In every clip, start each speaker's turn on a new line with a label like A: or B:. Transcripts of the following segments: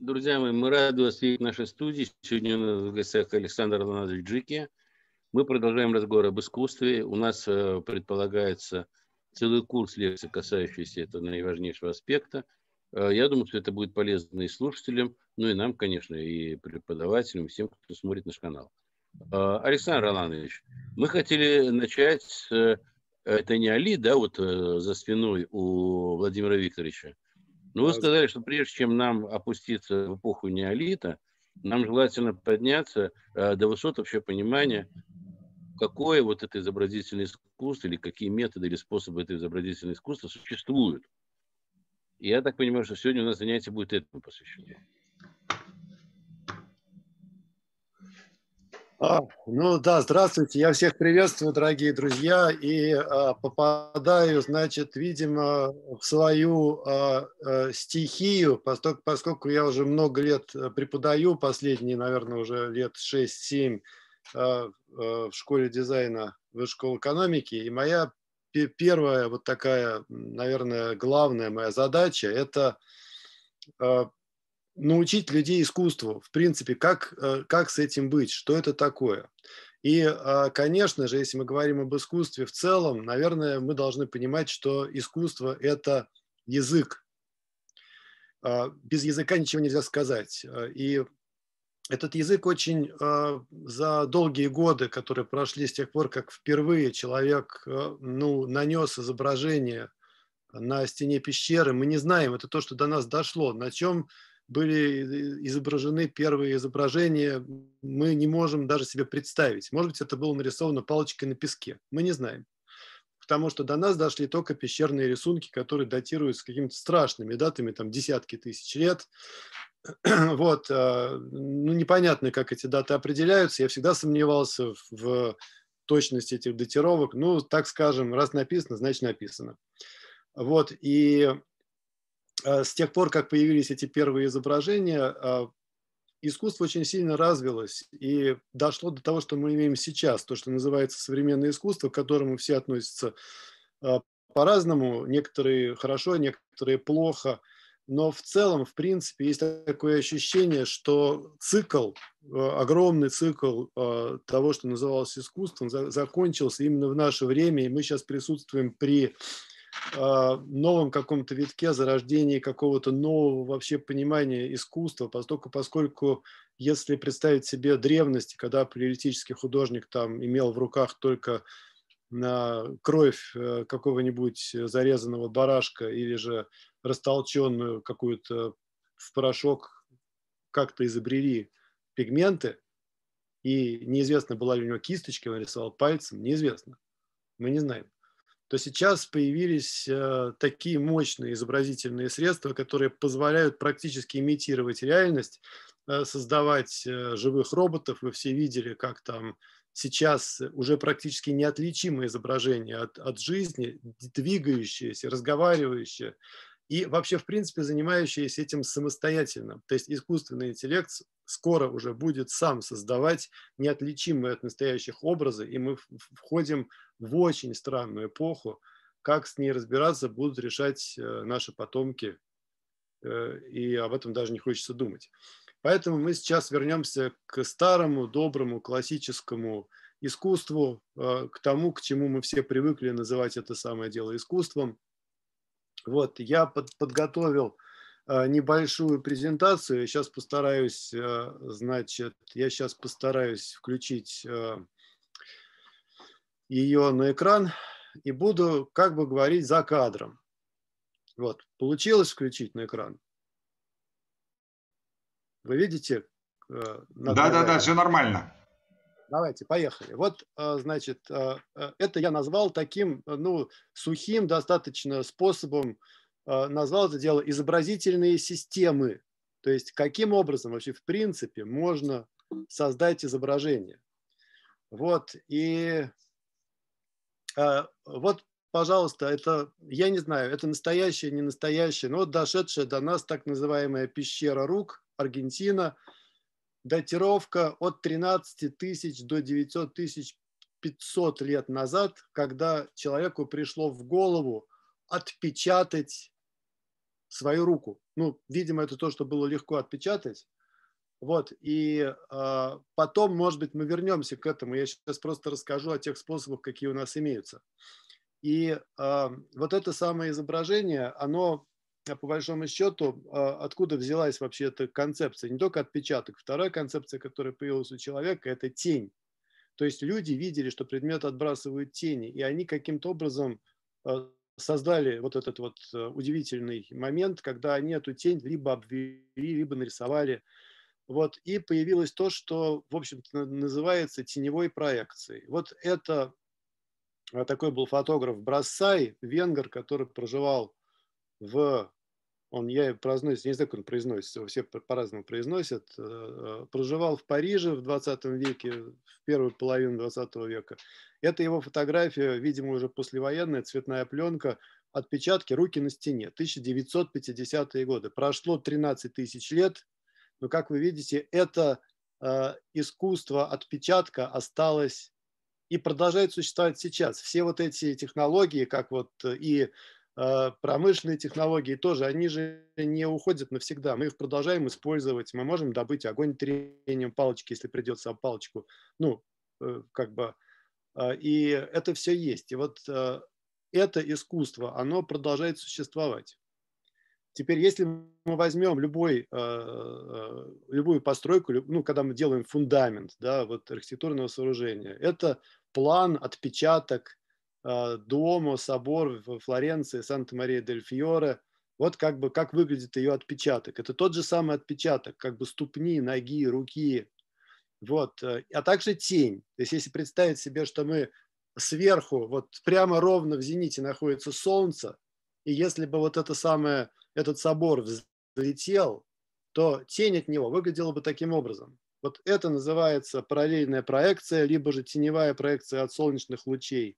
A: Друзья мои, мы рады вас видеть в нашей студии. Сегодня у нас в гостях Александр Ланазович Джики. Мы продолжаем разговор об искусстве. У нас э, предполагается целый курс лекций, касающийся этого наиважнейшего аспекта. Э, я думаю, что это будет полезно и слушателям, ну и нам, конечно, и преподавателям, и всем, кто смотрит наш канал. Э, Александр Роланович, мы хотели начать с... Это не Али, да, вот за спиной у Владимира Викторовича. Но вы сказали, что прежде чем нам опуститься в эпоху неолита, нам желательно подняться до высот вообще понимания какое вот это изобразительное искусство или какие методы или способы этого изобразительного искусства существуют. И я так понимаю, что сегодня у нас занятие будет этому посвящено.
B: А, ну да, здравствуйте, я всех приветствую, дорогие друзья, и а, попадаю, значит, видимо, в свою а, а, стихию, поскольку, поскольку я уже много лет преподаю, последние, наверное, уже лет 6-7 а, а, в школе дизайна Высшей школы экономики. И моя первая вот такая, наверное, главная моя задача – это а, научить людей искусству, в принципе, как, как с этим быть, что это такое. И, конечно же, если мы говорим об искусстве в целом, наверное, мы должны понимать, что искусство – это язык. Без языка ничего нельзя сказать. И этот язык очень э, за долгие годы, которые прошли с тех пор, как впервые человек э, ну, нанес изображение на стене пещеры, мы не знаем, это то, что до нас дошло, на чем были изображены первые изображения, мы не можем даже себе представить. Может быть, это было нарисовано палочкой на песке, мы не знаем. Потому что до нас дошли только пещерные рисунки, которые датируются какими-то страшными датами, там десятки тысяч лет, Вот, э, ну, непонятно, как эти даты определяются. Я всегда сомневался в точности этих датировок. Ну, так скажем, раз написано, значит написано. Вот, и с тех пор, как появились эти первые изображения, э, искусство очень сильно развилось и дошло до того, что мы имеем сейчас, то, что называется современное искусство, к которому все относятся по-разному, некоторые хорошо, некоторые плохо – но в целом, в принципе, есть такое ощущение, что цикл, э, огромный цикл э, того, что называлось искусством, закончился именно в наше время, и мы сейчас присутствуем при э, новом каком-то витке зарождения какого-то нового вообще понимания искусства, поскольку, поскольку если представить себе древности, когда палеолитический художник там имел в руках только на кровь какого-нибудь зарезанного барашка или же растолченную какую-то в порошок как-то изобрели пигменты, и неизвестно, была ли у него кисточка, он рисовал пальцем, неизвестно, мы не знаем, то сейчас появились э, такие мощные изобразительные средства, которые позволяют практически имитировать реальность, э, создавать э, живых роботов. Вы все видели, как там сейчас уже практически неотличимое изображение от, от жизни, двигающееся, разговаривающее, и вообще, в принципе, занимающиеся этим самостоятельно. То есть искусственный интеллект скоро уже будет сам создавать неотличимые от настоящих образы, и мы входим в очень странную эпоху. Как с ней разбираться, будут решать э, наши потомки, э, и об этом даже не хочется думать. Поэтому мы сейчас вернемся к старому, доброму, классическому искусству, э, к тому, к чему мы все привыкли называть это самое дело искусством – вот, я под, подготовил э, небольшую презентацию. Сейчас постараюсь, э, значит, я сейчас постараюсь включить э, ее на экран и буду как бы говорить за кадром. Вот, получилось включить на экран? Вы видите?
C: Да, да, да, все нормально.
B: Давайте, поехали. Вот, э, значит, э, э, это я назвал таким, ну, сухим достаточно способом, назвал это дело изобразительные системы. То есть, каким образом вообще, в принципе, можно создать изображение. Вот, и вот, пожалуйста, это, я не знаю, это настоящее, не настоящее, но вот дошедшая до нас так называемая пещера рук, Аргентина – датировка от 13 тысяч до 900 тысяч 500 лет назад, когда человеку пришло в голову отпечатать свою руку. Ну, видимо, это то, что было легко отпечатать. Вот, и э, потом, может быть, мы вернемся к этому. Я сейчас просто расскажу о тех способах, какие у нас имеются. И э, вот это самое изображение, оно, по большому счету, э, откуда взялась вообще эта концепция? Не только отпечаток. Вторая концепция, которая появилась у человека, это тень. То есть люди видели, что предмет отбрасывает тени, и они каким-то образом э, создали вот этот вот э, удивительный момент, когда они эту тень либо обвели, либо нарисовали. Вот, и появилось то, что, в общем-то, называется теневой проекцией. Вот это а, такой был фотограф Брассай, венгер, который проживал в он, я произносит, не знаю, как он произносится, все по-разному произносят, э, э, проживал в Париже в 20 веке, в первую половину 20 века. Это его фотография, видимо, уже послевоенная, цветная пленка, отпечатки руки на стене, 1950-е годы. Прошло 13 тысяч лет, но, как вы видите, это э, искусство отпечатка осталось и продолжает существовать сейчас. Все вот эти технологии, как вот и промышленные технологии тоже, они же не уходят навсегда. Мы их продолжаем использовать. Мы можем добыть огонь трением палочки, если придется об палочку. Ну, э, как бы. А, и это все есть. И вот это искусство, оно продолжает существовать. Теперь, если мы возьмем любой, любую постройку, ну, когда мы делаем фундамент, да, вот архитектурного сооружения, это план, отпечаток, Дуомо, собор в Флоренции, Санта-Мария-дель-Фьоре. Вот как бы как выглядит ее отпечаток. Это тот же самый отпечаток, как бы ступни, ноги, руки. Вот. Э, а также тень. То есть если представить себе, что мы сверху, вот прямо ровно в зените находится солнце, и если бы вот это самое, этот собор взлетел, то тень от него выглядела бы таким образом. Вот это называется параллельная проекция, либо же теневая проекция от солнечных лучей.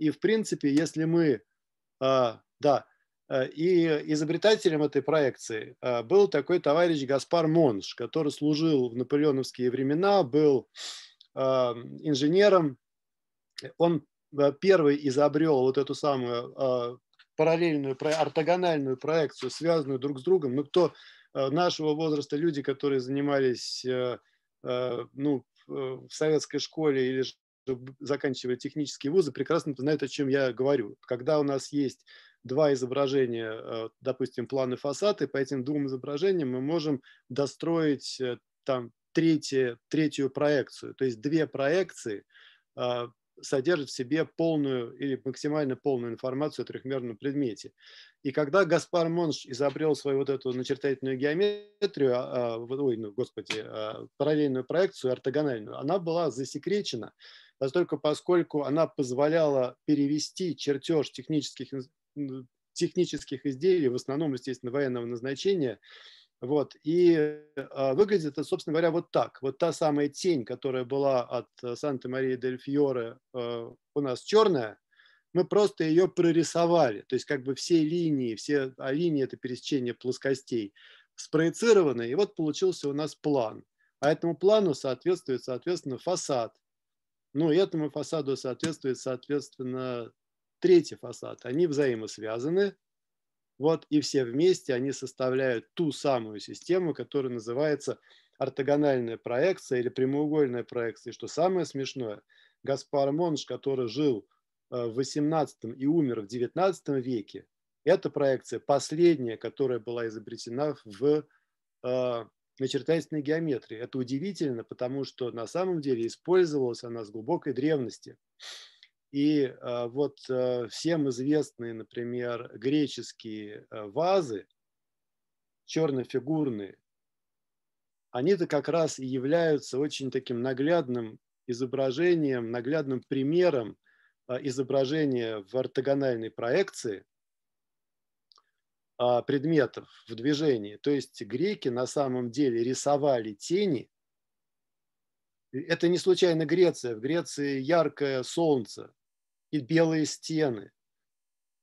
B: И, в принципе, если мы, а, да, а, и изобретателем этой проекции а, был такой товарищ Гаспар Монш, который служил в наполеоновские времена, был инженером. Он первый изобрел вот эту самую параллельную, ортогональную проекцию, связанную друг с другом. Ну, кто нашего возраста, люди, которые занимались ну, в советской школе или заканчивая технические вузы, прекрасно знают, о чем я говорю. Когда у нас есть два изображения, э, допустим, планы фасады, по этим двум изображениям мы можем достроить э, там третье, третью проекцию. То есть две проекции э, содержат в себе полную или максимально полную информацию о трехмерном предмете. И когда Гаспар Монш изобрел свою вот эту начертательную геометрию, а, а, ой, ну, господи, а, параллельную проекцию, ортогональную, она была засекречена, поскольку, поскольку она позволяла перевести чертеж технических, технических изделий, в основном, естественно, военного назначения, вот. И э, выглядит это, собственно говоря, вот так. Вот та самая тень, которая была от э, Санта-Марии-дель-Фьоре э, у нас черная, мы просто ее прорисовали. То есть как бы все линии, все а линии – это пересечение плоскостей, спроецированы, и вот получился у нас план. А этому плану соответствует, соответственно, фасад. Ну, этому фасаду соответствует, соответственно, третий фасад. Они взаимосвязаны, вот, и все вместе они составляют ту самую систему, которая называется ортогональная проекция или прямоугольная проекция. И что самое смешное, Гаспар Монш, который жил э, в 18 и умер в 19 веке, эта проекция последняя, которая была изобретена в э, начертательной геометрии. Это удивительно, потому что на самом деле использовалась она с глубокой древности. И а, вот а, всем известные, например, греческие а, вазы, чернофигурные, они-то как раз и являются очень таким наглядным изображением, наглядным примером изображения в ортогональной проекции предметов в движении. То есть греки на самом деле рисовали тени. Это не случайно Греция. В Греции яркое солнце, и белые стены.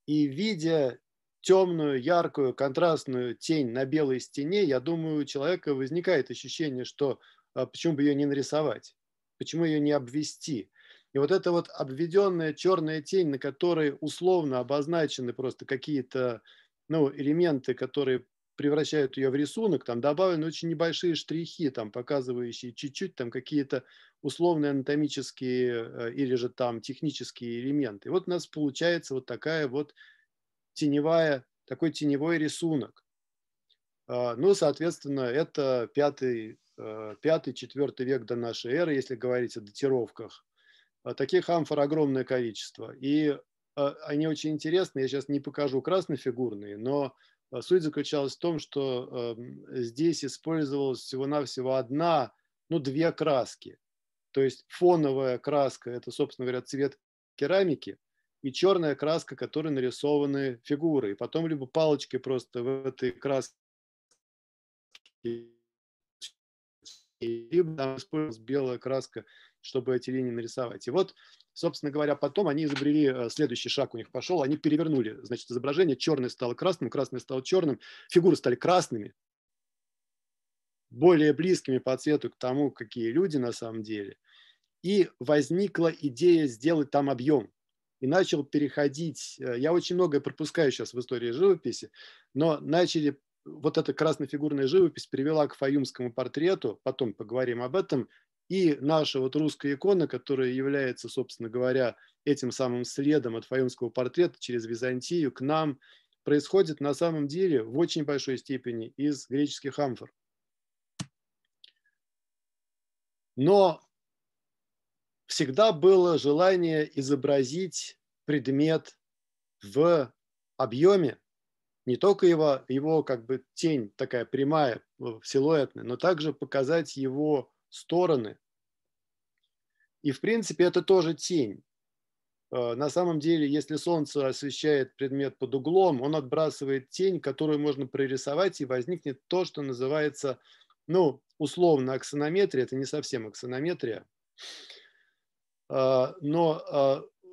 B: И видя темную, яркую, контрастную тень на белой стене, я думаю, у человека возникает ощущение, что а, почему бы ее не нарисовать, почему ее не обвести. И вот эта вот обведенная черная тень, на которой условно обозначены просто какие-то ну, элементы, которые превращают ее в рисунок, там добавлены очень небольшие штрихи, там показывающие чуть-чуть там какие-то условные анатомические э, или же там технические элементы. И вот у нас получается вот такая вот теневая, такой теневой рисунок. А, ну, соответственно, это пятый, э, пятый, четвертый век до нашей эры, если говорить о датировках. А, таких амфор огромное количество. И они очень интересны. Я сейчас не покажу краснофигурные, но а, суть заключалась в том, что эм, здесь использовалась всего-навсего одна, ну, две краски. То есть фоновая краска – это, собственно говоря, цвет керамики, и черная краска, которой нарисованы фигуры. И потом либо палочкой просто в этой краске, либо там использовалась белая краска, чтобы эти линии нарисовать. И вот Собственно говоря, потом они изобрели, э, следующий шаг у них пошел, они перевернули, значит, изображение, черное стало красным, красное стало черным, фигуры стали красными, более близкими по цвету к тому, какие люди на самом деле. И возникла идея сделать там объем. И начал переходить, э, я очень многое пропускаю сейчас в истории живописи, но начали вот эта краснофигурная живопись привела к фаюмскому портрету, потом поговорим об этом, и наша вот русская икона, которая является, собственно говоря, этим самым следом от фаемского портрета через Византию к нам, происходит на самом деле в очень большой степени из греческих амфор. Но всегда было желание изобразить предмет в объеме, не только его, его как бы тень такая прямая, силуэтная, но также показать его стороны. И, в принципе, это тоже тень. Э, на самом деле, если солнце освещает предмет под углом, он отбрасывает тень, которую можно прорисовать, и возникнет то, что называется, ну, условно, аксонометрия. Это не совсем аксонометрия. Э, но э,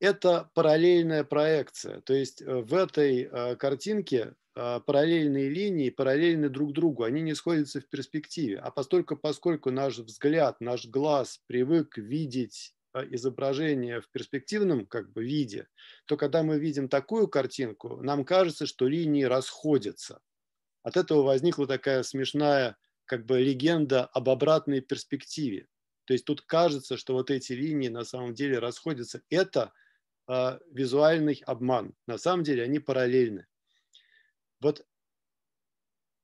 B: это параллельная проекция. То есть в этой картинке параллельные линии параллельны друг другу, они не сходятся в перспективе. А постольку, поскольку наш взгляд, наш глаз привык видеть а, изображение в перспективном как бы, виде, то когда мы видим такую картинку, нам кажется, что линии расходятся. От этого возникла такая смешная как бы легенда об обратной перспективе. То есть тут кажется, что вот эти линии на самом деле расходятся. Это э, визуальный обман. На самом деле они параллельны. Вот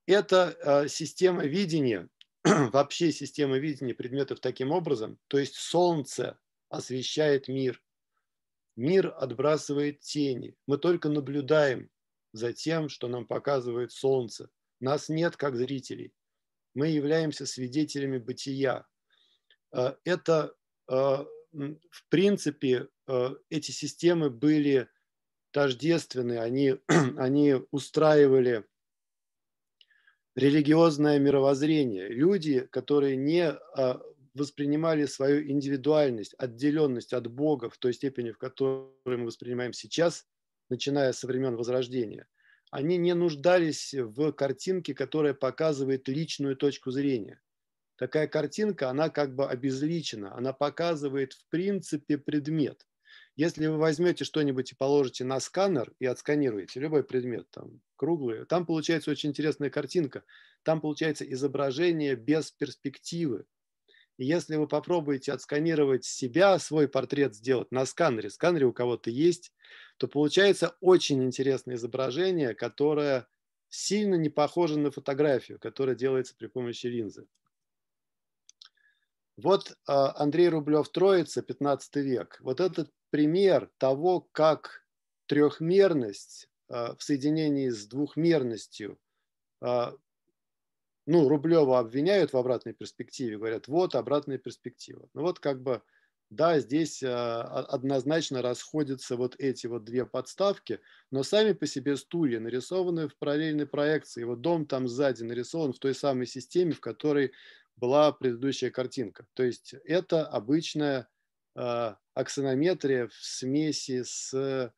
B: эта э, система видения, вообще система видения предметов таким образом, то есть Солнце освещает мир, мир отбрасывает тени, мы только наблюдаем за тем, что нам показывает Солнце. Нас нет как зрителей, мы являемся свидетелями бытия. Э, это, э, в принципе, эти системы были тождественны, они, они устраивали религиозное мировоззрение. Люди, которые не а, воспринимали свою индивидуальность, отделенность от Бога в той степени, в которой мы воспринимаем сейчас, начиная со времен Возрождения, они не нуждались в картинке, которая показывает личную точку зрения. Такая картинка, она как бы обезличена, она показывает в принципе предмет. Если вы возьмете что-нибудь и положите на сканер и отсканируете любой предмет, там, круглый, там получается очень интересная картинка. Там получается изображение без перспективы. И если вы попробуете отсканировать себя, свой портрет сделать на сканере, сканере у кого-то есть, то получается очень интересное изображение, которое сильно не похоже на фотографию, которая делается при помощи линзы. Вот а, Андрей Рублев «Троица», 15 век. Вот этот пример того, как трехмерность а, в соединении с двухмерностью, а, ну, Рублева обвиняют в обратной перспективе, говорят, вот обратная перспектива. Ну вот как бы, да, здесь однозначно расходятся вот эти вот две подставки, но сами по себе стулья нарисованы в параллельной проекции. Вот дом там сзади нарисован в той самой системе, в которой была предыдущая картинка. То есть это обычная э, аксонометрия в смеси с э,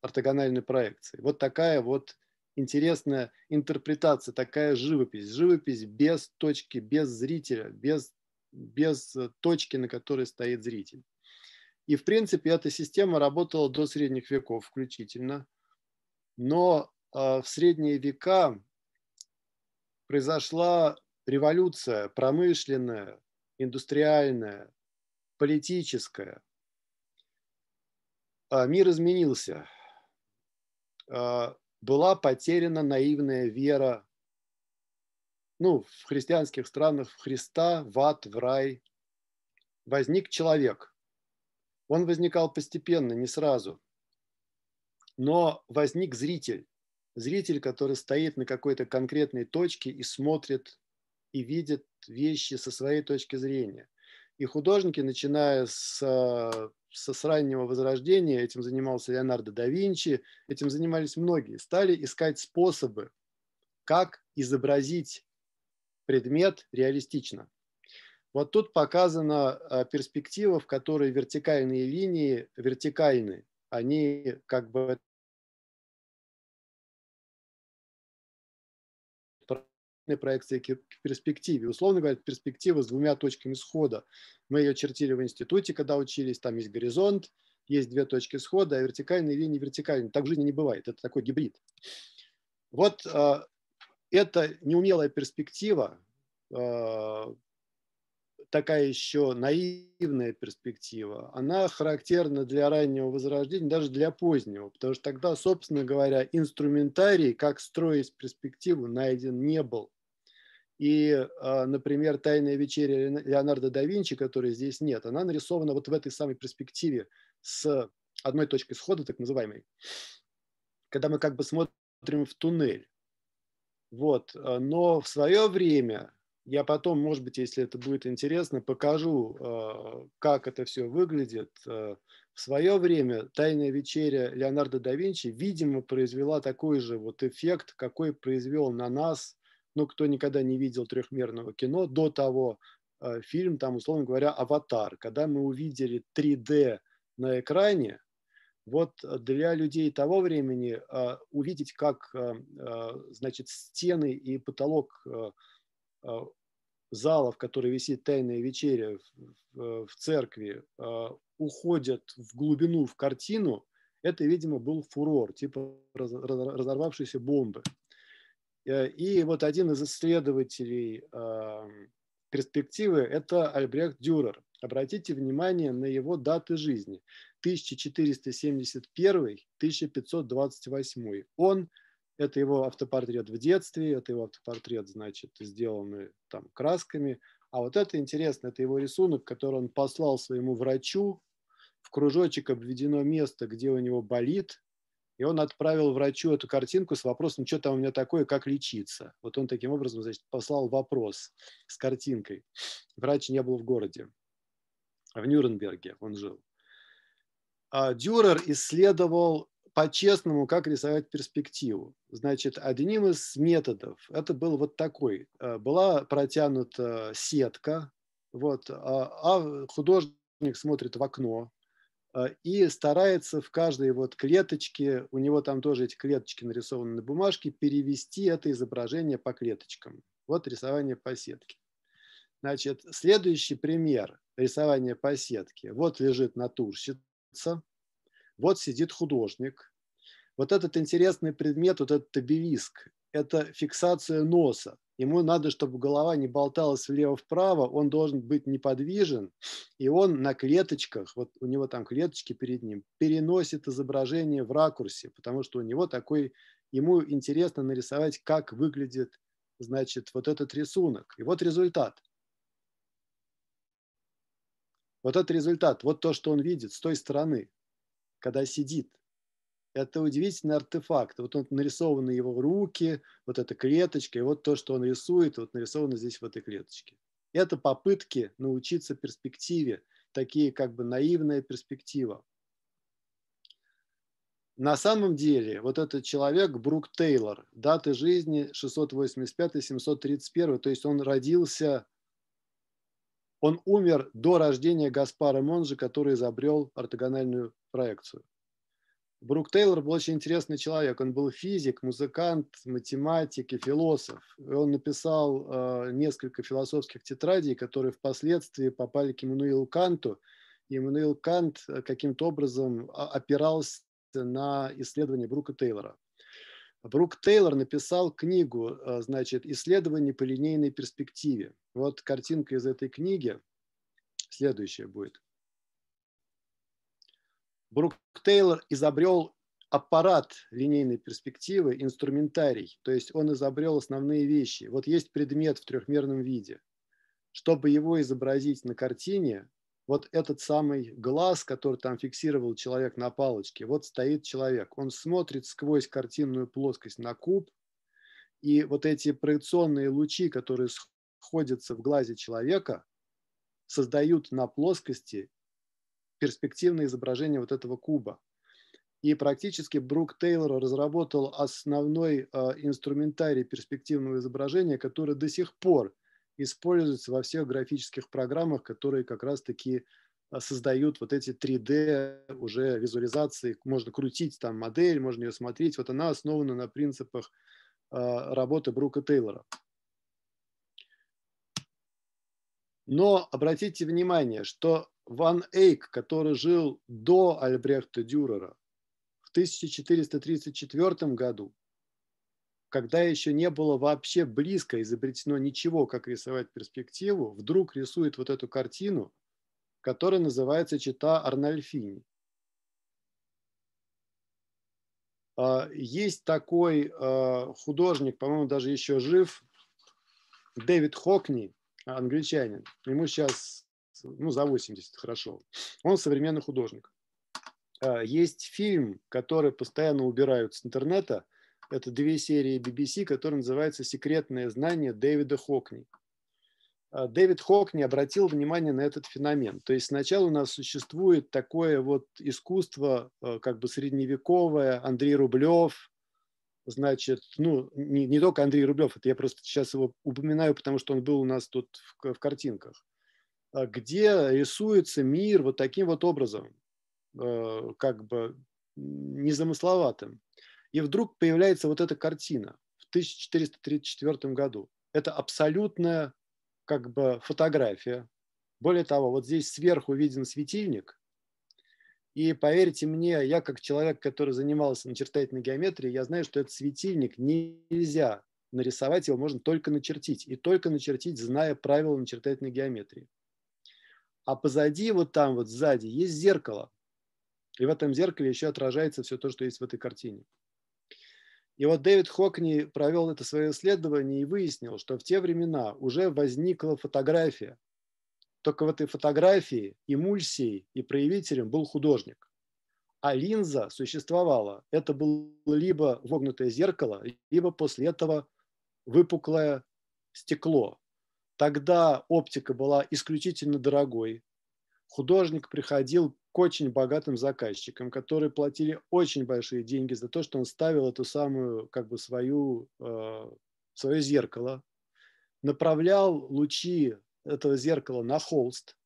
B: ортогональной проекцией. Вот такая вот интересная интерпретация, такая живопись. Живопись без точки, без зрителя, без, без точки, на которой стоит зритель. И, в принципе, эта система работала до средних веков включительно. Но в средние века произошла революция промышленная, индустриальная, политическая. Мир изменился. Была потеряна наивная вера ну, в христианских странах в Христа, в ад, в рай. Возник человек. Он возникал постепенно, не сразу. Но возник зритель. Зритель, который стоит на какой-то конкретной точке и смотрит и видит вещи со своей точки зрения. И художники, начиная с, со, с раннего возрождения, этим занимался Леонардо да Винчи, этим занимались многие, стали искать способы, как изобразить предмет реалистично. Вот тут показана а, перспектива, в которой вертикальные линии вертикальны. Они как бы проекции к перспективе. Условно говоря, перспектива с двумя точками схода. Мы ее чертили в институте, когда учились, там есть горизонт, есть две точки схода, а вертикальные линии вертикальные. Так в жизни не бывает, это такой гибрид. Вот а, эта неумелая перспектива, а, такая еще наивная перспектива, она характерна для раннего возрождения, даже для позднего, потому что тогда, собственно говоря, инструментарий, как строить перспективу, найден не был. И, а, например, «Тайная вечеря» Леонардо да Винчи, которой здесь нет, она нарисована вот в этой самой перспективе с одной точкой схода, так называемой, когда мы как бы смотрим в туннель. Вот. А, но в свое время, я потом, может быть, если это будет интересно, покажу, а, как это все выглядит. В свое время «Тайная вечеря» Леонардо да Винчи, видимо, произвела такой же вот эффект, какой произвел на нас, ну, кто никогда не видел трехмерного кино, до того фильм, там, условно говоря, «Аватар», когда мы увидели 3D на экране, вот э, для людей того времени э, увидеть, как э, значит, стены и потолок зала, в которой висит тайная вечеря в, в церкви, уходят в глубину, в картину, это, видимо, был фурор, типа разорвавшейся бомбы. И вот один из исследователей перспективы – это Альбрехт Дюрер. Обратите внимание на его даты жизни. 1471-1528. Он, это его автопортрет в детстве, это его автопортрет, значит, сделанный там красками. А вот это интересно, это его рисунок, который он послал своему врачу. В кружочек обведено место, где у него болит, и он отправил врачу эту картинку с вопросом, что там у меня такое, как лечиться. Вот он таким образом значит, послал вопрос с картинкой. Врач не был в городе, в Нюрнберге он жил. А, Дюрер исследовал по-честному, как рисовать перспективу. Значит, одним из методов, это был вот такой, а, была протянута сетка, вот, а, а художник смотрит в окно и старается в каждой вот клеточке, у него там тоже эти клеточки нарисованы на бумажке, перевести это изображение по клеточкам. Вот рисование по сетке. Значит, следующий пример рисования по сетке. Вот лежит натурщица, вот сидит художник. Вот этот интересный предмет, вот этот обелиск, это фиксация носа. Ему надо, чтобы голова не болталась влево-вправо, он должен быть неподвижен, и он на клеточках, вот у него там клеточки перед ним, переносит изображение в ракурсе, потому что у него такой, ему интересно нарисовать, как выглядит, значит, вот этот рисунок. И вот результат. Вот этот результат, вот то, что он видит с той стороны, когда сидит. Это удивительный артефакт. Вот он нарисованы его руки, вот эта клеточка, и вот то, что он рисует, вот нарисовано здесь в этой клеточке. Это попытки научиться перспективе, такие как бы наивная перспектива. На самом деле, вот этот человек, Брук Тейлор, даты жизни 685-731, то есть он родился он умер до рождения Гаспара Монжа, который изобрел ортогональную проекцию. Брук Тейлор был очень интересный человек. Он был физик, музыкант, математик и философ. Он написал э, несколько философских тетрадей, которые впоследствии попали к Иммануилу Канту. И Иммануил Кант э, каким-то образом опирался на исследования Брука Тейлора. Брук Тейлор написал книгу, э, значит, «Исследование по линейной перспективе». Вот картинка из этой книги. Следующая будет. Брук Тейлор изобрел аппарат линейной перспективы, инструментарий. То есть он изобрел основные вещи. Вот есть предмет в трехмерном виде. Чтобы его изобразить на картине, вот этот самый глаз, который там фиксировал человек на палочке, вот стоит человек. Он смотрит сквозь картинную плоскость на куб, и вот эти проекционные лучи, которые сходятся в глазе человека, создают на плоскости перспективное изображение вот этого куба. И практически Брук Тейлор разработал основной э, инструментарий перспективного изображения, который до сих пор используется во всех графических программах, которые как раз-таки а, создают вот эти 3D уже визуализации. Можно крутить там модель, можно ее смотреть. Вот она основана на принципах а, работы Брука Тейлора. Но обратите внимание, что Ван Эйк, который жил до Альбрехта Дюрера, в 1434 году когда еще не было вообще близко изобретено ничего, как рисовать перспективу, вдруг рисует вот эту картину, которая называется «Чита Арнольфини». А, есть такой а, художник, по-моему, даже еще жив, Дэвид Хокни, англичанин. Ему сейчас ну, за 80, хорошо. Он современный художник. А, есть фильм, который постоянно убирают с интернета – это две серии BBC, которые называются «Секретное знание Дэвида Хокни». А, Дэвид Хокни обратил внимание на этот феномен. То есть сначала у нас существует такое вот искусство а, как бы средневековое, Андрей Рублев, значит, ну, не, не только Андрей Рублев, это я просто сейчас его упоминаю, потому что он был у нас тут в, в картинках, где рисуется мир вот таким вот образом, как бы незамысловатым. И вдруг появляется вот эта картина в 1434 году. Это абсолютная как бы фотография. Более того, вот здесь сверху виден светильник. И поверьте мне, я как человек, который занимался начертательной геометрией, я знаю, что этот светильник нельзя нарисовать, его можно только начертить. И только начертить, зная правила начертательной геометрии. А позади, вот там вот сзади, есть зеркало. И в этом зеркале еще отражается все то, что есть в этой картине. И вот Дэвид Хокни провел это свое исследование и выяснил, что в те времена уже возникла фотография. Только в этой фотографии эмульсией и проявителем был художник. А линза существовала. Это было либо вогнутое зеркало, либо после этого выпуклое стекло. Тогда оптика была исключительно дорогой. Художник приходил к очень богатым заказчикам, которые платили очень большие деньги за то, что он ставил эту самую, как бы свою, э, свое зеркало, направлял лучи этого зеркала на холст,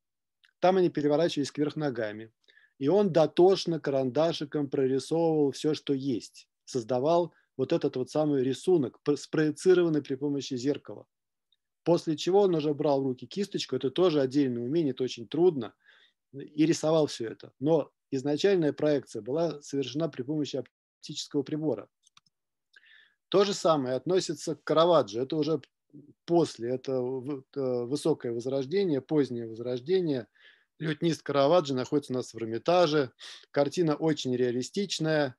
B: там они переворачивались кверх ногами, и он дотошно карандашиком прорисовывал все, что есть, создавал вот этот вот самый рисунок, спроецированный при помощи зеркала. После чего он уже брал в руки кисточку, это тоже отдельное умение, это очень трудно – и рисовал все это. Но изначальная проекция была совершена при помощи оптического прибора. То же самое относится к Караваджо. Это уже после, это э, высокое возрождение, позднее возрождение. Лютнист Караваджо находится у нас в Эрмитаже. Картина очень реалистичная,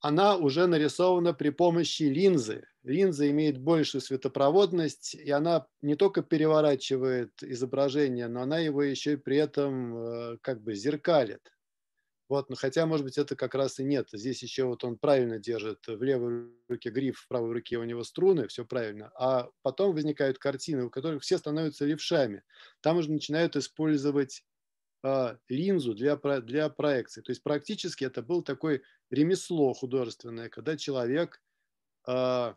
B: она уже нарисована при помощи линзы. Линза имеет большую светопроводность, и она не только переворачивает изображение, но она его еще и при этом э, как бы зеркалит. Вот, но хотя, может быть, это как раз и нет. Здесь еще вот он правильно держит в левой руке гриф, в правой руке у него струны, все правильно. А потом возникают картины, у которых все становятся левшами. Там уже начинают использовать а, линзу для, для проекции. То есть практически это был такой ремесло художественное, когда человек а,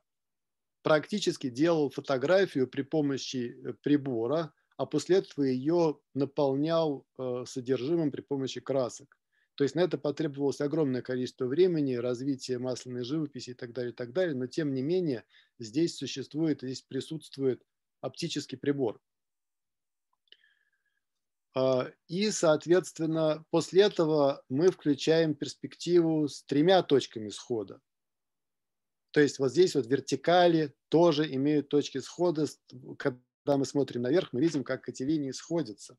B: практически делал фотографию при помощи э, прибора, а после этого ее наполнял а, содержимым при помощи красок. То есть на это потребовалось огромное количество времени, развитие масляной живописи и так далее, и так далее. Но тем не менее здесь существует, здесь присутствует оптический прибор. А, и, соответственно, после этого мы включаем перспективу с тремя точками схода. То есть вот здесь вот вертикали тоже имеют точки схода. Когда мы смотрим наверх, мы видим, как эти линии сходятся.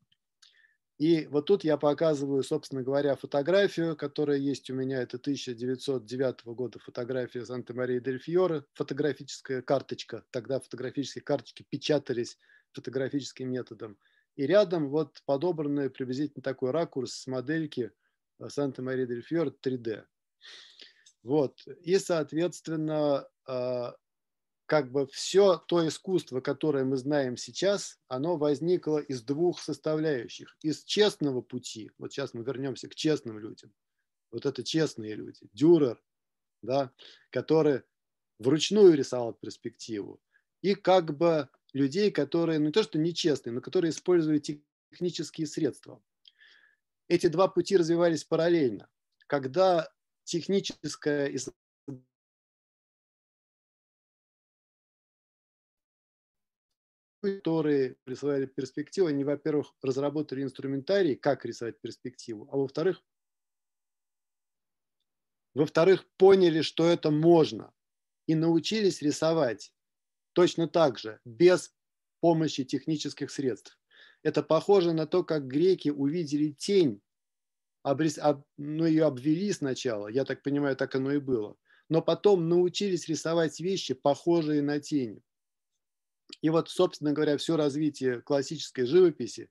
B: И вот тут я показываю, собственно говоря, фотографию, которая есть у меня. Это 1909 года фотография Санта-Мария-дель-Фьоре, фотографическая карточка. Тогда фотографические карточки печатались фотографическим методом. И рядом вот подобранный приблизительно такой ракурс с модельки э, Санта-Мария-дель-Фьоре 3D. Вот. И, соответственно, а, как бы все то искусство, которое мы знаем сейчас, оно возникло из двух составляющих. Из честного пути, вот сейчас мы вернемся к честным людям, вот это честные люди, Дюрер, да, который вручную рисовал перспективу, и как бы людей, которые, ну не то что нечестные, но которые используют технические средства. Эти два пути развивались параллельно. Когда техническое которые рисовали перспективу, они, во-первых, разработали инструментарий, как рисовать перспективу, а во-вторых, во-вторых, поняли, что это можно, и научились рисовать точно так же, без помощи технических средств. Это похоже на то, как греки увидели тень, обрез, об, ну, ее обвели сначала, я так понимаю, так оно и было, но потом научились рисовать вещи, похожие на тени. И вот, собственно говоря, все развитие классической живописи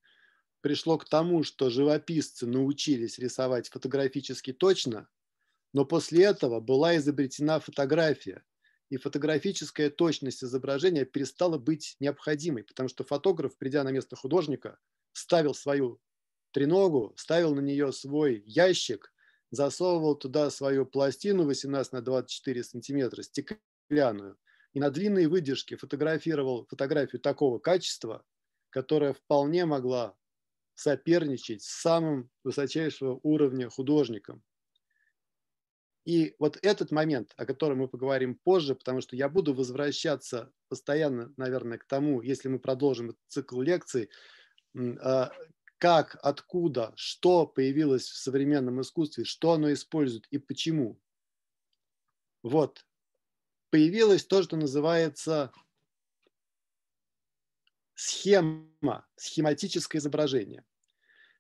B: пришло к тому, что живописцы научились рисовать фотографически точно, но после этого была изобретена фотография. И фотографическая точность изображения перестала быть необходимой, потому что фотограф, придя на место художника, ставил свою треногу, ставил на нее свой ящик, засовывал туда свою пластину 18 на 24 сантиметра, стеклянную – и на длинные выдержки фотографировал фотографию такого качества, которая вполне могла соперничать с самым высочайшего уровня художником. И вот этот момент, о котором мы поговорим позже, потому что я буду возвращаться постоянно, наверное, к тому, если мы продолжим цикл лекций, а, как, откуда, что появилось в современном искусстве, что оно использует и почему. Вот появилось то, что называется схема, схематическое изображение.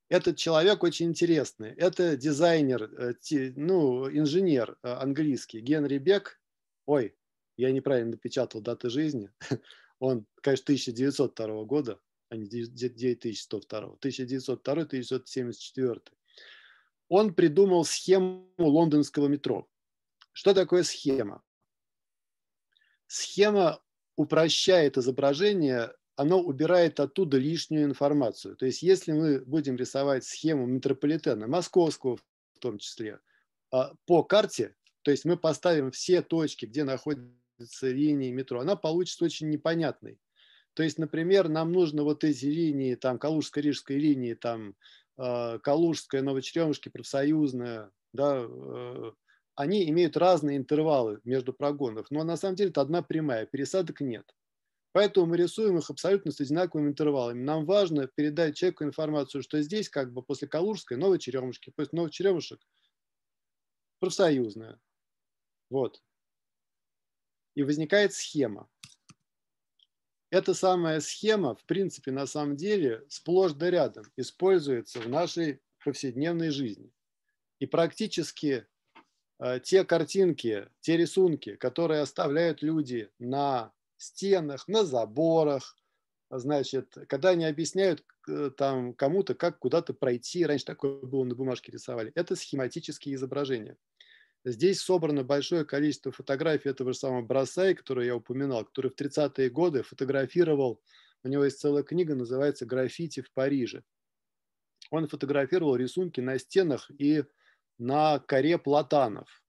B: Этот человек очень интересный. Это дизайнер, э, ну, инженер э, английский Генри Бек. Ой, я неправильно напечатал даты жизни. Он, конечно, 1902 года, а не 9102. 1902-1974. Он придумал схему лондонского метро. Что такое схема? Схема упрощает изображение, оно убирает оттуда лишнюю информацию. То есть если мы будем рисовать схему метрополитена, московского в том числе, а, по карте, то есть мы поставим все точки, где находятся линии метро, она получится очень непонятной. То есть, например, нам нужно вот эти линии, там, Калужско-Рижская линии, там, а, Калужская, Новочеремушки, Профсоюзная, да, э, они имеют разные интервалы между прогонов, но на самом деле это одна прямая, пересадок нет. Поэтому мы рисуем их абсолютно с одинаковыми интервалами. Нам важно передать человеку информацию, что здесь как бы после Калужской новой черемушки, после новых черемушек профсоюзная. Вот. И возникает схема. Эта самая схема, в принципе, на самом деле, сплошь да рядом используется в нашей повседневной жизни. И практически Э, те картинки, те рисунки, которые оставляют люди на стенах, на заборах, значит, когда они объясняют э, там кому-то, как куда-то пройти, раньше такое было на бумажке рисовали, это схематические изображения. Здесь собрано большое количество фотографий этого же самого Бросай, который я упоминал, который в 30-е годы фотографировал, у него есть целая книга, называется «Граффити в Париже». Он фотографировал рисунки на стенах и на коре платанов.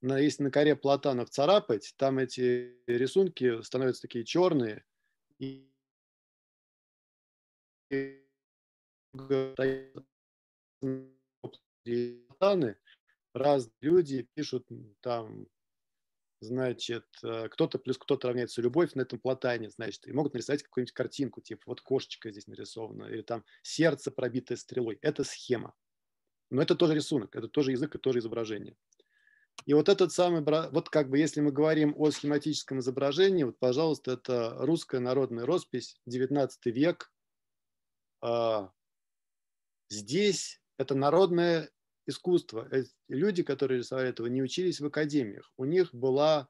B: Если на коре платанов царапать, там эти рисунки становятся такие черные. И платаны, раз люди пишут там, значит, э, кто-то плюс кто-то равняется любовь на этом платане, значит, и могут нарисовать какую-нибудь картинку, типа вот кошечка здесь нарисована, или там сердце, пробитое стрелой. Это схема. Но это тоже рисунок, это тоже язык, это тоже изображение. И вот этот самый, вот как бы если мы говорим о схематическом изображении, вот, пожалуйста, это русская народная роспись, 19 век. А, здесь это народное искусство. Э, люди, которые рисовали этого, не учились в академиях. У них была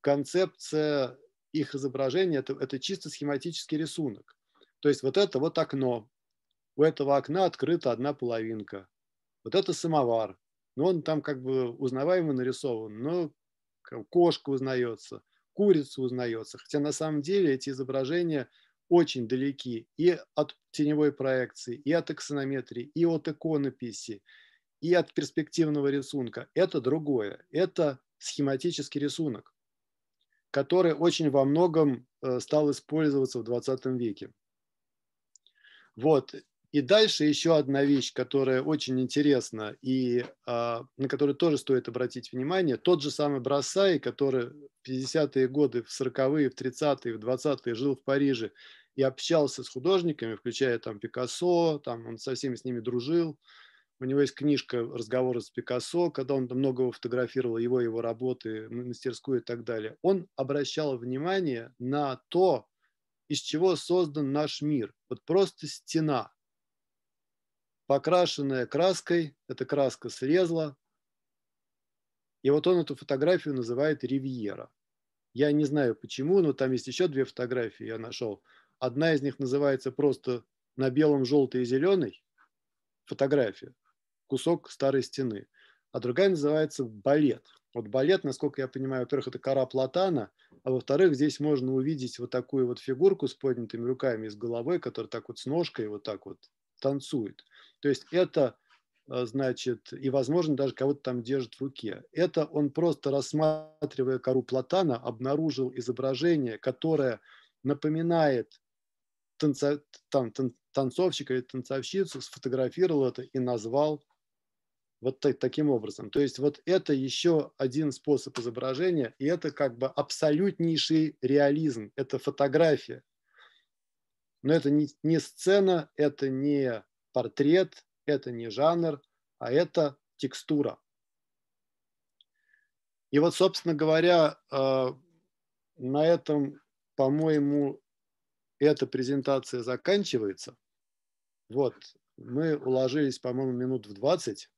B: концепция их изображения, это, это чисто схематический рисунок. То есть вот это вот окно. У этого окна открыта одна половинка. Вот это самовар. Но он там как бы узнаваемо нарисован, но кошка узнается, курица узнается. Хотя на самом деле эти изображения очень далеки и от теневой проекции, и от эксонометрии, и от иконописи, и от перспективного рисунка. Это другое. Это схематический рисунок, который очень во многом э, стал использоваться в 20 веке. Вот. И дальше еще одна вещь, которая очень интересна и а, на которую тоже стоит обратить внимание. Тот же самый Брасай, который в 50-е годы, в 40-е, в 30-е, в 20-е жил в Париже и общался с художниками, включая там Пикассо, там он со всеми с ними дружил. У него есть книжка «Разговоры с Пикассо», когда он многого фотографировал, его, его работы, мастерскую и так далее. Он обращал внимание на то, из чего создан наш мир. Вот просто стена, покрашенная краской, эта краска слезла, и вот он эту фотографию называет «Ривьера». Я не знаю почему, но там есть еще две фотографии, я нашел. Одна из них называется просто на белом, желтой и зеленой фотография кусок старой стены. А другая называется балет. Вот балет, насколько я понимаю, во-первых, это кора платана, а во-вторых, здесь можно увидеть вот такую вот фигурку с поднятыми руками и с головой, которая так вот с ножкой вот так вот танцует. То есть это, а, значит, и, возможно, даже кого-то там держит в руке. Это он просто, рассматривая кору платана, обнаружил изображение, которое напоминает танца, там, тан, танцовщика или танцовщицу, сфотографировал это и назвал вот так, таким образом. То есть вот это еще один способ изображения, и это как бы абсолютнейший реализм, это фотография. Но это не, не сцена, это не портрет, это не жанр, а это текстура. И вот, собственно говоря, э, на этом, по-моему, эта презентация заканчивается. Вот, мы уложились, по-моему, минут в 20.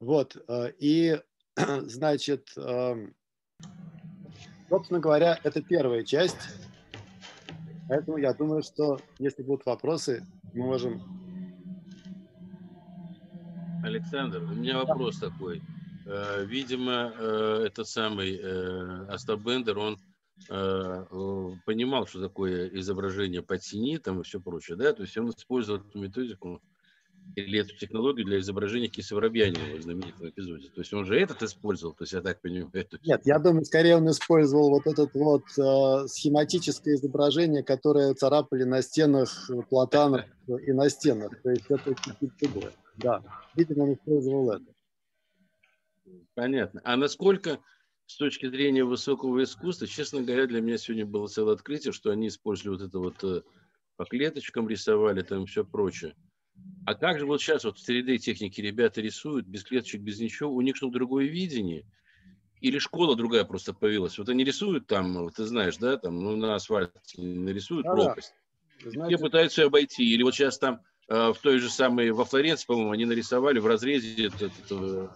B: Вот, э, и, значит, эм, собственно говоря, это первая часть. Поэтому я думаю, что если будут вопросы, мы можем...
A: Александр, у меня вопрос да. такой. Э, видимо, э, этот самый Остап Бендер, он понимал, что такое изображение по тени там и все прочее, да, то есть он использовал эту методику или эту технологию для изображения Киса Воробьянинова в знаменитом эпизоде. То есть он же этот использовал, то есть я так понимаю. Это...
B: Нет, я думаю, скорее он использовал вот это вот э, схематическое изображение, которое царапали на стенах Платана и на стенах. То есть это другое. Да, видимо, он использовал это.
A: Понятно. А насколько с точки зрения высокого искусства, честно говоря, для меня сегодня было целое открытие, что они использовали вот это вот э, по клеточкам рисовали, там все прочее. А как же вот сейчас вот в 3D технике ребята рисуют без клеточек, без ничего, у них что другое видение? Или школа другая просто появилась? Вот они рисуют там, ты знаешь, да, там, ну, на асфальте нарисуют да, пропасть. Знаете... И пытаются ее обойти. Или вот сейчас там в той же самой, во Флоренции, по-моему, они нарисовали в разрезе этот, этот, э,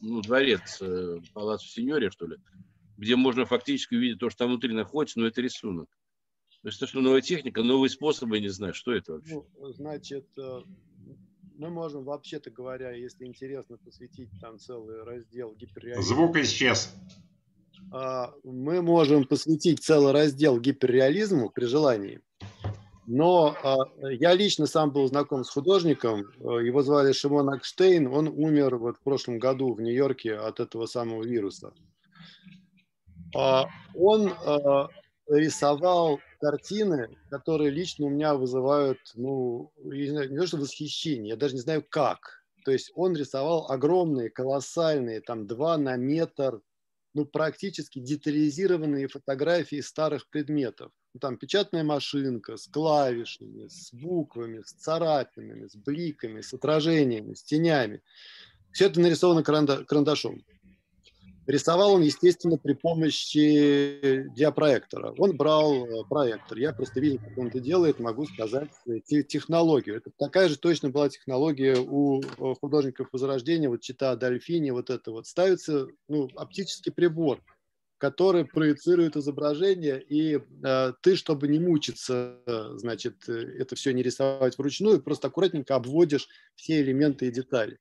A: ну, дворец э, Палаццо Синьория, что ли, где можно фактически увидеть то, что там внутри находится, но это рисунок. То есть то, что новая техника, новые способы, не знаю, что это вообще?
B: Ну, значит, э, мы можем, вообще-то говоря, если интересно, посвятить там целый раздел гиперреализма.
C: Звук исчез.
B: А, мы можем посвятить целый раздел гиперреализму при желании. Но а, я лично сам был знаком с художником, э, его звали Шимон Акштейн, он умер вот в прошлом году в Нью-Йорке от этого самого вируса. А, он рисовал картины, которые лично у меня вызывают, ну, не, знаю, не то что восхищение, я даже не знаю как. То есть он рисовал огромные, колоссальные, там, два на метр, ну, практически детализированные фотографии старых предметов. Ну, там печатная машинка с клавишами, с буквами, с царапинами, с бликами, с отражениями, с тенями. Все это нарисовано карандашом. Рисовал он, естественно, при помощи диапроектора. Он брал э, проектор. Я просто видел, как он это делает, могу сказать технологию. Это такая же точно была технология у э, художников Возрождения, вот чита Дольфини, вот это вот. Ставится ну, оптический прибор, который проецирует изображение, и э, ты, чтобы не мучиться, значит, это все не рисовать вручную, просто аккуратненько обводишь все элементы и детали.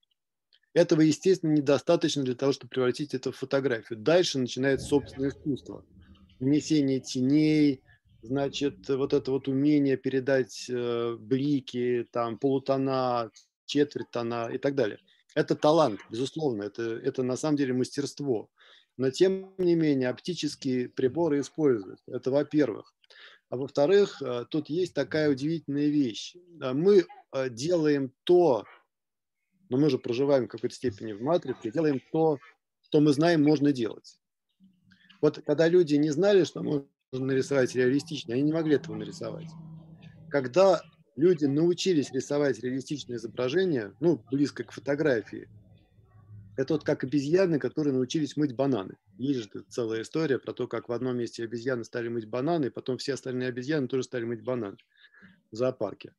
B: Этого, естественно, недостаточно для того, чтобы превратить это в фотографию. Дальше начинается собственное искусство. Внесение теней, значит, вот это вот умение передать э, блики, там, полутона, четверть тона и так далее. Это талант, безусловно, это, это на самом деле мастерство. Но тем не менее оптические приборы используют. Это во-первых. А во-вторых, э, тут есть такая удивительная вещь. Мы э, делаем то, но мы же проживаем в какой-то степени в матрице, делаем то, что мы знаем, можно делать. Вот когда люди не знали, что можно нарисовать реалистично, они не могли этого нарисовать. Когда люди научились рисовать реалистичное изображение, ну, близко к фотографии, это вот как обезьяны, которые научились мыть бананы. Есть же целая история про то, как в одном месте обезьяны стали мыть бананы, и потом все остальные обезьяны тоже стали мыть бананы в зоопарке.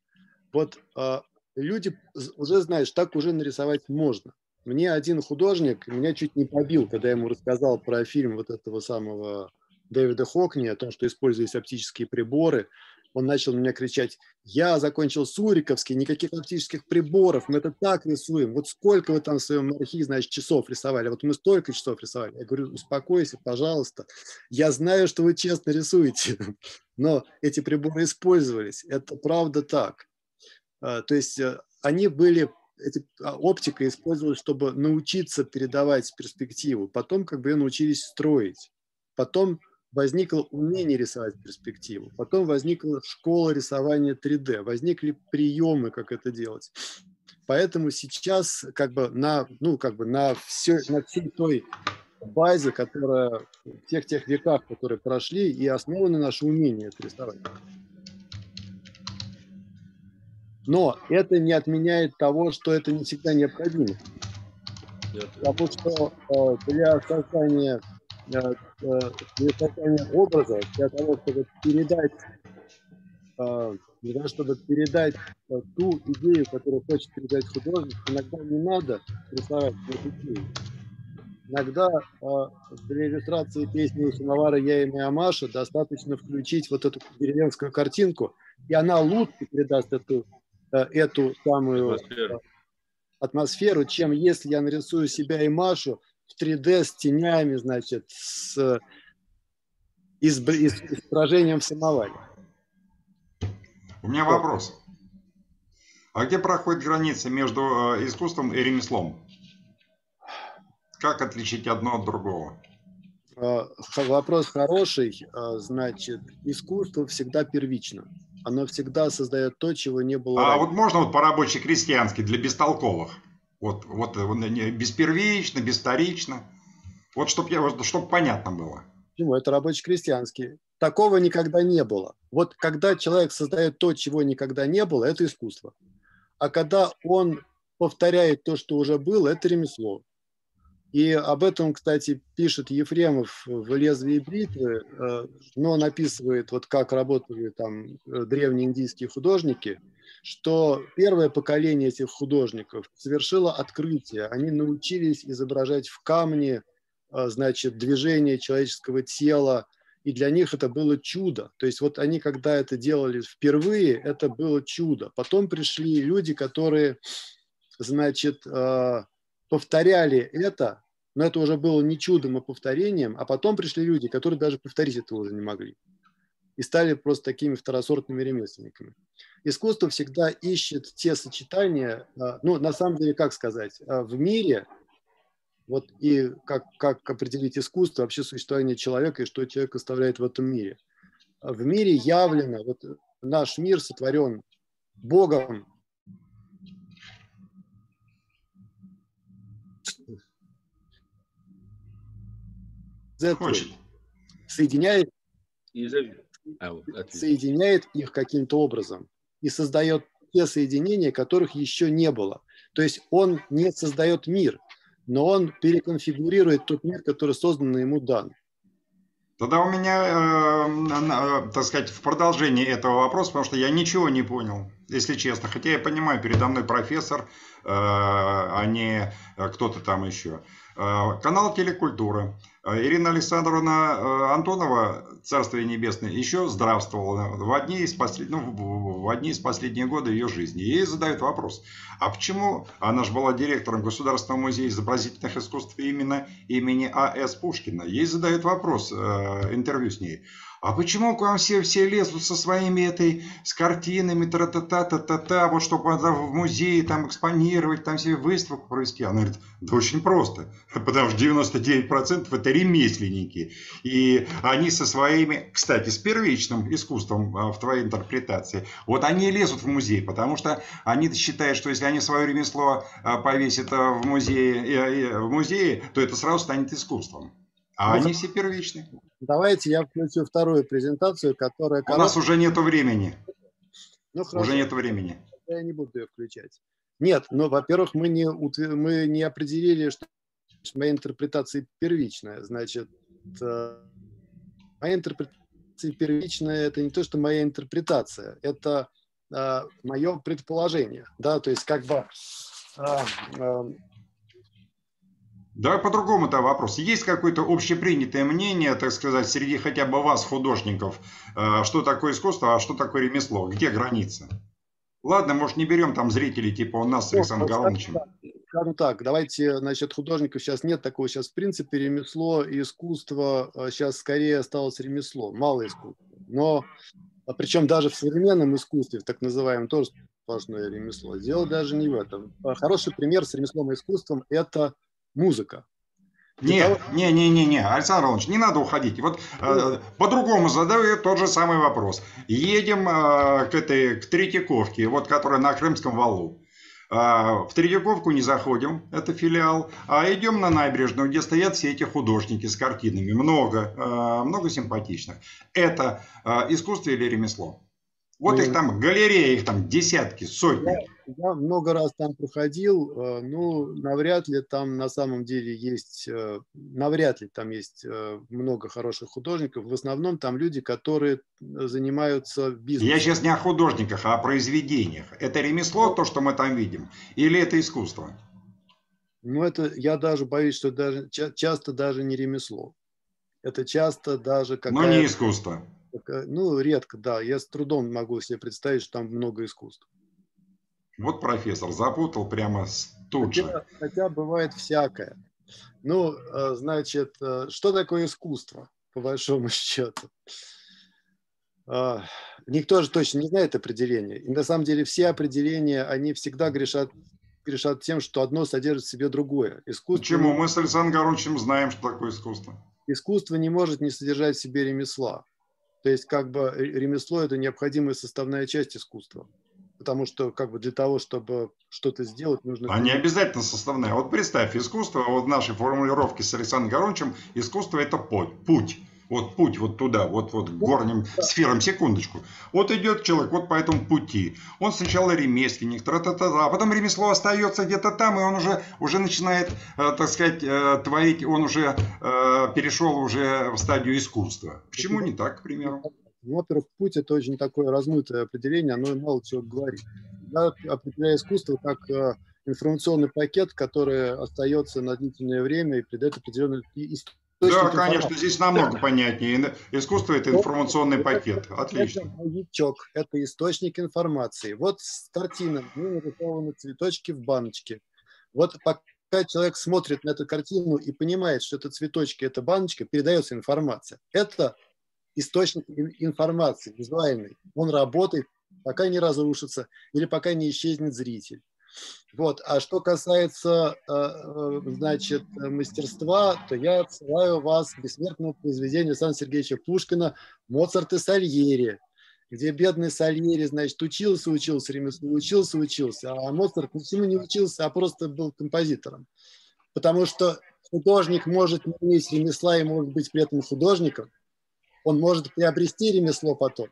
B: Вот а, люди уже что так уже нарисовать можно. Мне один художник меня чуть не побил, когда я ему рассказал про фильм вот этого самого Дэвида Хокни, о том, что используются оптические приборы. Он начал на меня кричать, я закончил Суриковский, никаких оптических приборов, мы это так рисуем. Вот сколько вы там в своем архиве, значит, часов рисовали? Вот мы столько часов рисовали. Я говорю, успокойся, пожалуйста. Я знаю, что вы честно рисуете, но эти приборы использовались. Это правда так. А, то есть э, они были, эти, а, оптика использовалась, чтобы научиться передавать перспективу. Потом как бы ее научились строить. Потом возникло умение рисовать перспективу. Потом возникла школа рисования 3D. Возникли приемы, как это делать. Поэтому сейчас как бы на, ну, как бы на, все, на всей той базе, которая в тех тех веках, которые прошли, и основано наше умение это рисовать. Но это не отменяет того, что это не всегда необходимо. Потому что э, для создания, для создания образа, для того, чтобы передать, для того, чтобы передать ту идею, которую хочет передать художник, иногда не надо рисовать эту идею. Иногда для иллюстрации песни у самовара «Я и моя Маша» достаточно включить вот эту деревенскую картинку, и она лучше передаст эту Э, эту самую атмосферу. атмосферу, чем если я нарисую себя и Машу в 3D с тенями, значит, с изображением в самоваре.
C: У меня вопрос. А где проходит граница между э, искусством и ремеслом? Как отличить одно от другого?
B: Э, вопрос хороший. Значит, искусство всегда первично оно всегда создает то, чего не было.
C: А ранее. вот можно вот по-рабоче крестьянски для бестолковых? Вот, вот беспервично, бесторично. Вот чтобы я, чтоб понятно было.
B: Почему? Это рабочий крестьянский. Такого никогда не было. Вот когда человек создает то, чего никогда не было, это искусство. А когда он повторяет то, что уже было, это ремесло. И об этом, кстати, пишет Ефремов в «Лезвии бритвы», э, но он описывает, вот как работали там э, древние индийские художники, что первое поколение этих художников совершило открытие. Они научились изображать в камне, э, значит, движение человеческого тела, и для них это было чудо. То есть вот они, когда это делали впервые, это было чудо. Потом пришли люди, которые, значит, повторяли это, но это уже было не чудом, а повторением, а потом пришли люди, которые даже повторить этого уже не могли. И стали просто такими второсортными ремесленниками. Искусство всегда ищет те сочетания, а, ну, на самом деле, как сказать, а, в мире, вот и как, как определить искусство, вообще существование человека и что человек оставляет в этом мире. А в мире явлено, вот наш мир сотворен Богом
C: Хочет.
B: соединяет, а, соединяет их каким-то образом и создает те соединения, которых еще не было. То есть он не создает мир, но он переконфигурирует тот мир, который создан ему дан.
C: Тогда у меня, э, так сказать, в продолжении этого вопроса, потому что я ничего не понял, если честно. Хотя я понимаю, передо мной профессор, э, а не кто-то там еще. Э, канал «Телекультура». Э, Ирина Александровна э, Антонова, Царствие Небесное, еще здравствовала в одни из, послед... ну, в одни из последних года ее жизни. Ей задают вопрос, а почему, она же была директором Государственного музея изобразительных искусств именно имени А.С. Пушкина, ей задают вопрос, интервью с ней, а почему к вам все, все лезут со своими этой, с картинами, тра-та-та-та-та-та, вот чтобы в музее там экспонировать, там себе выставку провести? Она говорит, да очень просто, потому что 99% это ремесленники, и они со своими, кстати, с первичным искусством а, в твоей интерпретации, вот они лезут в музей, потому что они считают, что если они свое ремесло а, повесят а, в музее, в музее, то это сразу станет искусством. А ну, они все первичные.
B: Давайте я включу вторую презентацию, которая...
C: У нас уже нету времени. Ну, хорошо. Уже нет времени.
B: Я не буду ее включать. Нет, ну, во-первых, мы не, мы не определили, что моя интерпретация первичная. Значит, э, моя интерпретация первичная – это не то, что моя интерпретация, это э, мое предположение. Да? То есть как бы э, э,
C: Давай по-другому-то вопрос. Есть какое-то общепринятое мнение, так сказать, среди хотя бы вас, художников, что такое искусство, а что такое ремесло? Где граница? Ладно, может, не берем там зрителей, типа у нас с Александром Головичем.
B: Скажем так, давайте, значит, художников сейчас нет такого. Сейчас, в принципе, ремесло и искусство сейчас э, скорее осталось ремесло, мало искусства. Но, а причем даже в современном искусстве, в так называемом, тоже сплошное ремесло. Дело даже не в этом. Хороший пример с ремеслом и искусством – это музыка.
C: Не, того... не, не, не, не, Александр Иванович, не надо уходить. Вот э, по-другому задаю тот же самый вопрос. Едем э, к этой, к Третьяковке, вот которая на Крымском валу. Э, в Третьяковку не заходим, это филиал, а идем на набережную, где стоят все эти художники с картинами. Много, э, много симпатичных. Это э, искусство или ремесло? Вот ну, их там галереи, их там десятки, сотни.
B: Я, я много раз там проходил, э, ну, навряд ли там на самом деле есть, э, навряд ли там есть э, много хороших художников. В основном там люди, которые занимаются бизнесом.
C: Я сейчас не о художниках, а о произведениях. Это ремесло, то, что мы там видим, или это искусство?
B: Ну, это, я даже боюсь, что даже, часто даже не ремесло. Это часто даже
C: какая-то... Но не искусство.
B: Ну, редко, да. Я с трудом могу себе представить, что там много искусств.
C: Вот профессор запутал прямо тут хотя,
B: же. Хотя бывает всякое. Ну, э, значит, э, что такое искусство, по большому счету? А, никто же точно не знает определения. И на самом деле все определения, они всегда грешат, грешат тем, что одно содержит в себе другое.
C: Искусство... Почему? Мы с Александром Горовичем знаем, что такое искусство.
B: Искусство не может не содержать в себе ремесла. То есть как бы ремесло – это необходимая составная часть искусства. Потому что как бы для того, чтобы что-то сделать, нужно...
C: А не обязательно составная. Вот представь, искусство, вот в нашей формулировке с Александром Горовичем, искусство – это путь вот путь вот туда, вот, вот к горним сферам, секундочку. Вот идет человек вот по этому пути. Он сначала ремесленник, тра -та -та, а потом ремесло остается где-то там, и он уже, уже начинает, э, так сказать, э, творить, он уже э, перешел уже в стадию искусства. Почему не так, к примеру?
B: Ну, во-первых, путь – это очень такое размытое определение, оно мало чего говорит. Я определяю искусство как информационный пакет, который остается на длительное время и придает определенную историю
C: да, конечно, здесь намного понятнее. Искусство – это информационный пакет. Отлично.
B: Это маячок, это источник информации. Вот картина, ну, нарисованы цветочки в баночке. Вот пока человек смотрит на эту картину и понимает, что это цветочки, это баночка, передается информация. Это источник информации визуальный. Он работает, пока не разрушится или пока не исчезнет зритель. Вот. А что касается, э, э, значит, мастерства, то я отсылаю вас к бессмертному произведению Александра Сергеевича Пушкина «Моцарт и Сальери», где бедный Сальери, значит, учился, учился ремеслу, учился, учился, а Моцарт ни всему не учился, а просто был композитором. Потому что художник может не иметь ремесла и может быть при этом художником, он может приобрести ремесло потом.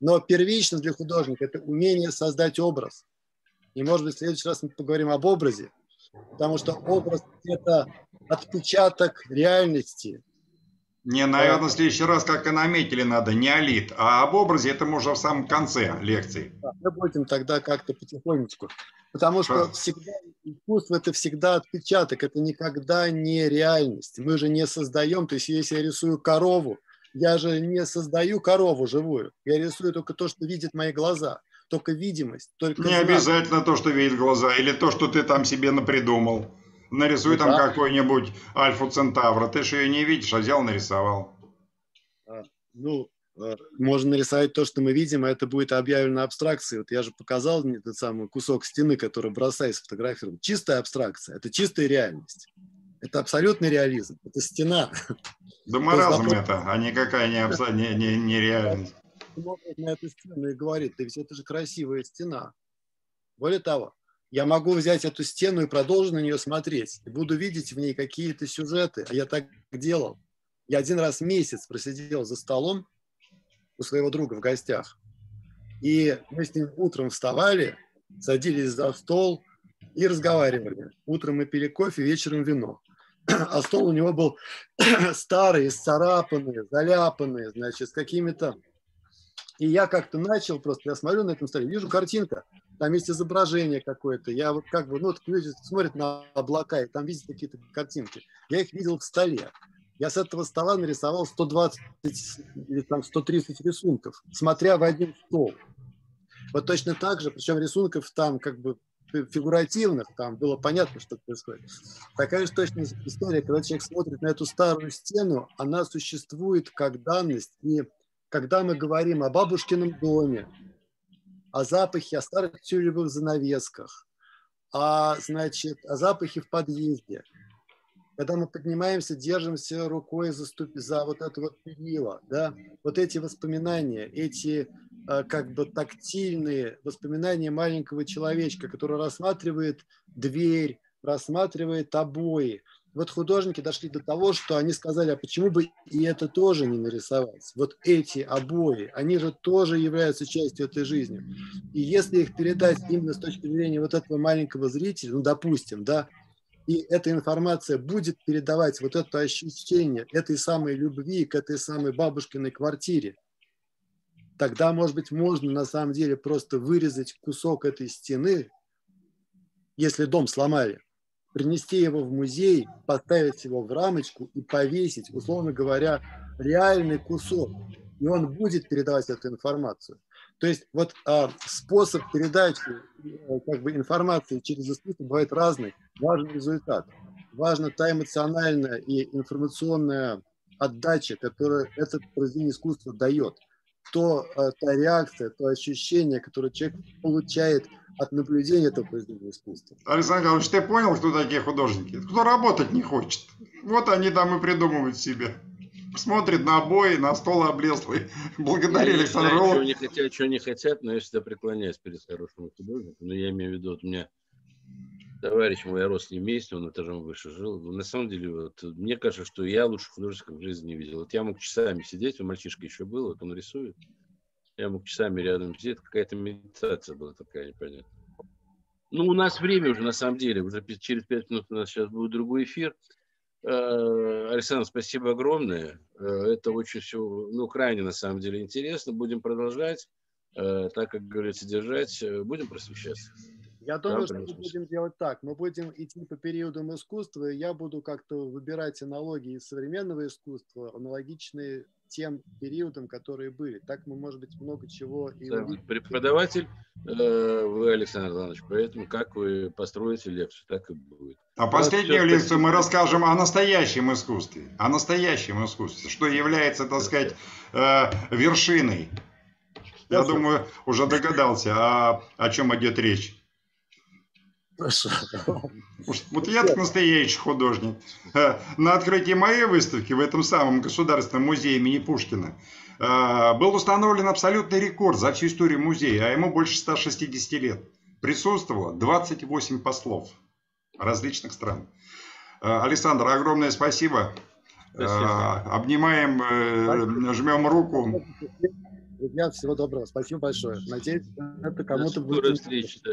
B: Но первично для художника – это умение создать образ – и, может быть, в следующий раз мы поговорим об образе. потому что образ – это отпечаток реальности.
C: Не, наверное, в следующий раз, как и наметили, надо неолит, а об образе это мы уже в самом конце лекции.
B: мы будем тогда как-то потихонечку. Потому что всегда искусство – это всегда отпечаток, это никогда не реальность. Мы же не создаем, то есть если я рисую корову, я же не создаю корову живую, я рисую только то, что видят мои глаза, только видимость. Только
C: не знак. обязательно то, что видят глаза, или то, что ты там себе напридумал. Нарисуй ну, там да. какой-нибудь Альфу Центавра. Ты же ее не видишь, а взял, нарисовал.
B: А, ну, э, можно нарисовать то, что мы видим, а это будет объявлено абстракцией. Вот я же показал этот самый кусок стены, который бросаюсь сфотографировал. Чистая абстракция, это чистая реальность. Это абсолютный реализм, это стена.
C: Да маразм это, а никакая не, абс... не, не, не реальность.
B: Смотрит на эту стену и говорит, да ведь это же красивая стена. Более того, я могу взять эту стену и продолжить на нее смотреть. И буду видеть в ней какие-то сюжеты. А я так делал. Я один раз в месяц просидел за столом у своего друга в гостях. И мы с ним утром вставали, садились за стол и разговаривали. Утром мы пили кофе, вечером вино. А стол у него был старый, исцарапанный, заляпанный, значит, с какими-то... И я как-то начал просто, я смотрю на этом столе, вижу картинка – там есть изображение какое-то. Я вот как бы, ну, вот люди смотрят на облака, и там видят какие-то картинки. Я их видел в столе. Я с этого стола нарисовал 120 или там 130 рисунков, смотря в один стол. Вот точно так же, причем рисунков там как бы фигуративных, там было понятно, что происходит. Такая же точная история, когда человек смотрит на эту старую стену, она существует как данность. И когда мы говорим о бабушкином доме, о запахе, о старых тюлевых занавесках, о, значит, о запахе в подъезде. Когда мы поднимаемся, держимся рукой за, ступ... за вот это вот перила, да, вот эти воспоминания, эти э, как бы тактильные воспоминания маленького человечка, который рассматривает дверь, рассматривает обои, вот художники дошли до того, что они сказали, а почему бы и это тоже не нарисовать? Вот эти обои, они же тоже являются частью этой жизни. И если их передать именно с точки зрения вот этого маленького зрителя, ну, допустим, да, и эта информация будет передавать вот это ощущение этой самой любви к этой самой бабушкиной квартире, тогда, может быть, можно на самом деле просто вырезать кусок этой стены, если дом сломали, принести его в музей, поставить его в рамочку и повесить, условно говоря, реальный кусок. И он будет передавать эту информацию. То есть вот а, способ передачи э, как бы, информации через искусство бывает разный. Важен результат. Важна та эмоциональная и информационная отдача, которую этот произведение искусства дает. То, а, та реакция, то ощущение, которое человек получает – от наблюдения этого произведения искусства.
C: Александр Николаевич, ты понял, кто такие художники? Кто работать не хочет. Вот они там и придумывают себе. Смотрит на обои, на стол облезлый. Благодарю, Александр
A: Александрович. Чего не хотят, чего не хотят, но я всегда преклоняюсь перед хорошим художником. Но я имею в виду, вот у меня товарищ мой, я рос не вместе, он этажом выше жил. На самом деле, вот, мне кажется, что я лучше художников в жизни не видел. Вот я мог часами сидеть, у мальчишка еще был, вот он рисует. Я мог часами рядом сидеть, какая-то медитация была такая непонятная. Ну, у нас время уже, на самом деле, уже через пять минут у нас сейчас будет другой эфир. Э, Александр, спасибо огромное. Э, это очень все, ну, крайне, на самом деле, интересно. Будем продолжать, э, так, как говорится, держать. Будем просвещаться.
B: Я думаю, да, что мы будем делать так. Мы будем идти по периодам искусства, и я буду как-то выбирать аналогии из современного искусства, аналогичные тем периодам, которые были. Так мы, может быть, много чего и
A: да, Преподаватель э, вы, Александр Иванович, поэтому как вы построите лекцию, так и будет.
C: А последнюю вот, лекцию мы расскажем о настоящем искусстве, о настоящем искусстве, что является, так сказать, э, вершиной. Я думаю, уже догадался, о, о чем идет речь. Вот я так настоящий художник. Э, на открытии моей выставки в этом самом Государственном музее имени Пушкина э, был установлен абсолютный рекорд за всю историю музея, а ему больше 160 лет. Присутствовало 28 послов различных стран. Э, Александр, огромное спасибо. спасибо. Обнимаем, жмем руку.
B: Друзья, всего доброго. Спасибо большое. Надеюсь, это кому-то будет...
A: встречи, да.